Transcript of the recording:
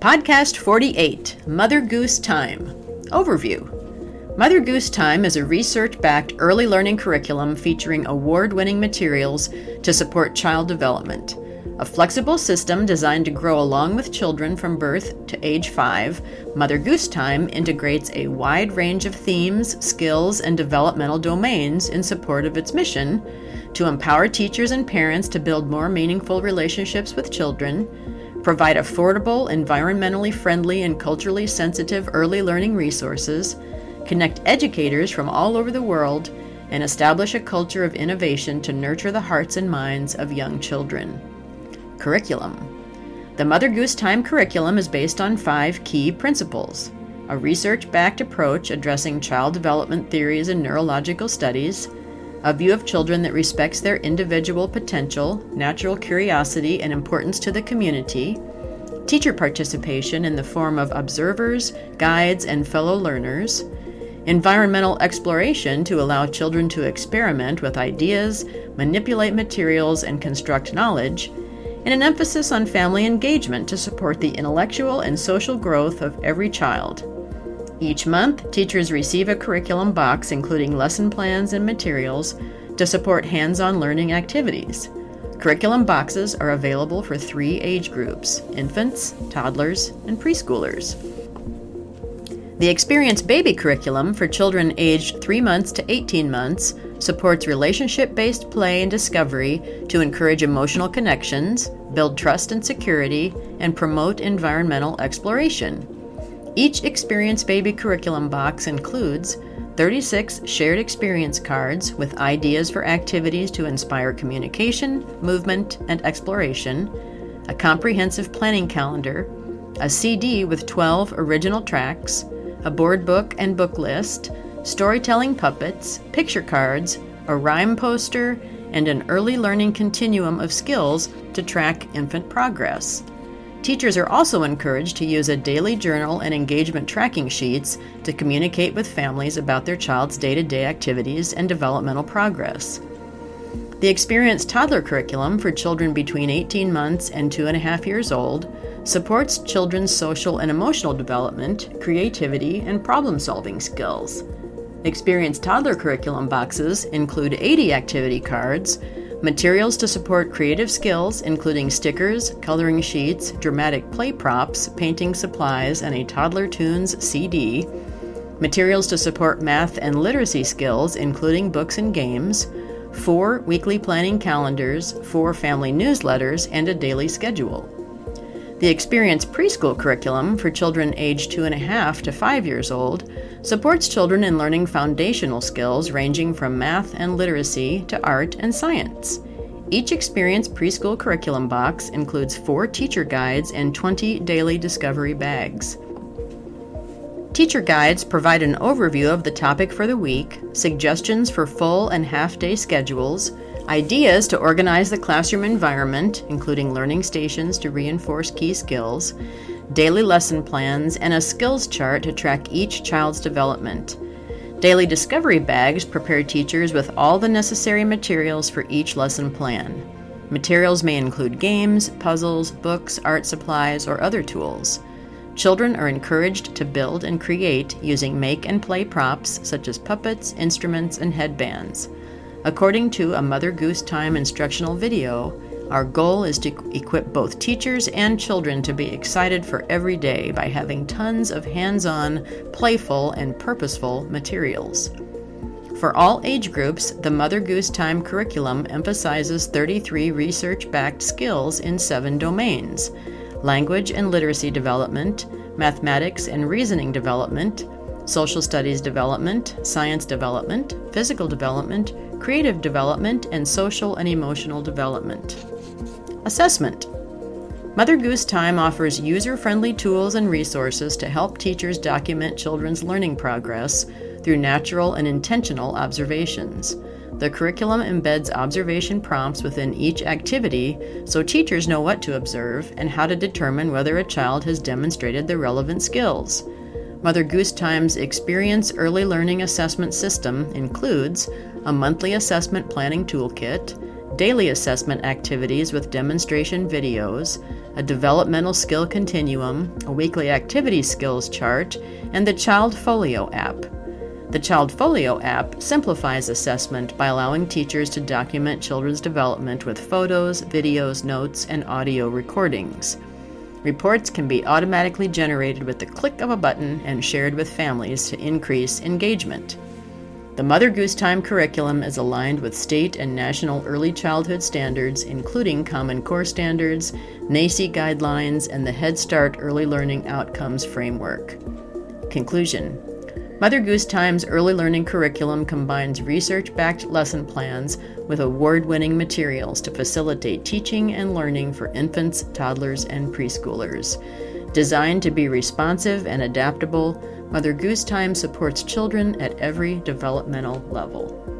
Podcast 48 Mother Goose Time Overview Mother Goose Time is a research backed early learning curriculum featuring award winning materials to support child development. A flexible system designed to grow along with children from birth to age 5, Mother Goose Time integrates a wide range of themes, skills, and developmental domains in support of its mission to empower teachers and parents to build more meaningful relationships with children provide affordable, environmentally friendly, and culturally sensitive early learning resources, connect educators from all over the world, and establish a culture of innovation to nurture the hearts and minds of young children. Curriculum The Mother Goose Time curriculum is based on five key principles a research backed approach addressing child development theories and neurological studies a view of children that respects their individual potential, natural curiosity, and importance to the community, teacher participation in the form of observers, guides, and fellow learners, environmental exploration to allow children to experiment with ideas, manipulate materials, and construct knowledge, and an emphasis on family engagement to support the intellectual and social growth of every child. Each month, teachers receive a curriculum box including lesson plans and materials to support hands on learning activities. Curriculum boxes are available for three age groups infants, toddlers, and preschoolers. The Experience Baby curriculum for children aged 3 months to 18 months supports relationship based play and discovery to encourage emotional connections, build trust and security, and promote environmental exploration. Each Experience Baby curriculum box includes 36 shared experience cards with ideas for activities to inspire communication, movement, and exploration, a comprehensive planning calendar, a CD with 12 original tracks, a board book and book list, storytelling puppets, picture cards, a rhyme poster, and an early learning continuum of skills to track infant progress. Teachers are also encouraged to use a daily journal and engagement tracking sheets to communicate with families about their child's day to day activities and developmental progress. The Experience Toddler curriculum for children between 18 months and two and a half years old supports children's social and emotional development, creativity, and problem solving skills. Experience Toddler curriculum boxes include 80 activity cards Materials to support creative skills, including stickers, coloring sheets, dramatic play props, painting supplies, and a Toddler Tunes CD. Materials to support math and literacy skills, including books and games. Four weekly planning calendars, four family newsletters, and a daily schedule. The Experience Preschool curriculum for children aged two and a half to five years old supports children in learning foundational skills ranging from math and literacy to art and science. Each Experience Preschool curriculum box includes four teacher guides and 20 daily discovery bags. Teacher guides provide an overview of the topic for the week, suggestions for full and half day schedules, ideas to organize the classroom environment, including learning stations to reinforce key skills, daily lesson plans, and a skills chart to track each child's development. Daily discovery bags prepare teachers with all the necessary materials for each lesson plan. Materials may include games, puzzles, books, art supplies, or other tools. Children are encouraged to build and create using make and play props such as puppets, instruments, and headbands. According to a Mother Goose Time instructional video, our goal is to equip both teachers and children to be excited for every day by having tons of hands on, playful, and purposeful materials. For all age groups, the Mother Goose Time curriculum emphasizes 33 research backed skills in seven domains language and literacy development, mathematics and reasoning development, social studies development, science development, physical development, creative development, and social and emotional development. Assessment Mother Goose Time offers user friendly tools and resources to help teachers document children's learning progress through natural and intentional observations. The curriculum embeds observation prompts within each activity so teachers know what to observe and how to determine whether a child has demonstrated the relevant skills. Mother Goose Time's Experience Early Learning Assessment System includes a monthly assessment planning toolkit, daily assessment activities with demonstration videos, a developmental skill continuum, a weekly activity skills chart, and the Child Folio app. The Child Folio app simplifies assessment by allowing teachers to document children's development with photos, videos, notes, and audio recordings. Reports can be automatically generated with the click of a button and shared with families to increase engagement. The Mother Goose Time curriculum is aligned with state and national early childhood standards, including Common Core standards, NAEYC guidelines, and the Head Start Early Learning Outcomes Framework. Conclusion Mother Goose Time's early learning curriculum combines research backed lesson plans with award winning materials to facilitate teaching and learning for infants, toddlers, and preschoolers. Designed to be responsive and adaptable, Mother Goose Time supports children at every developmental level.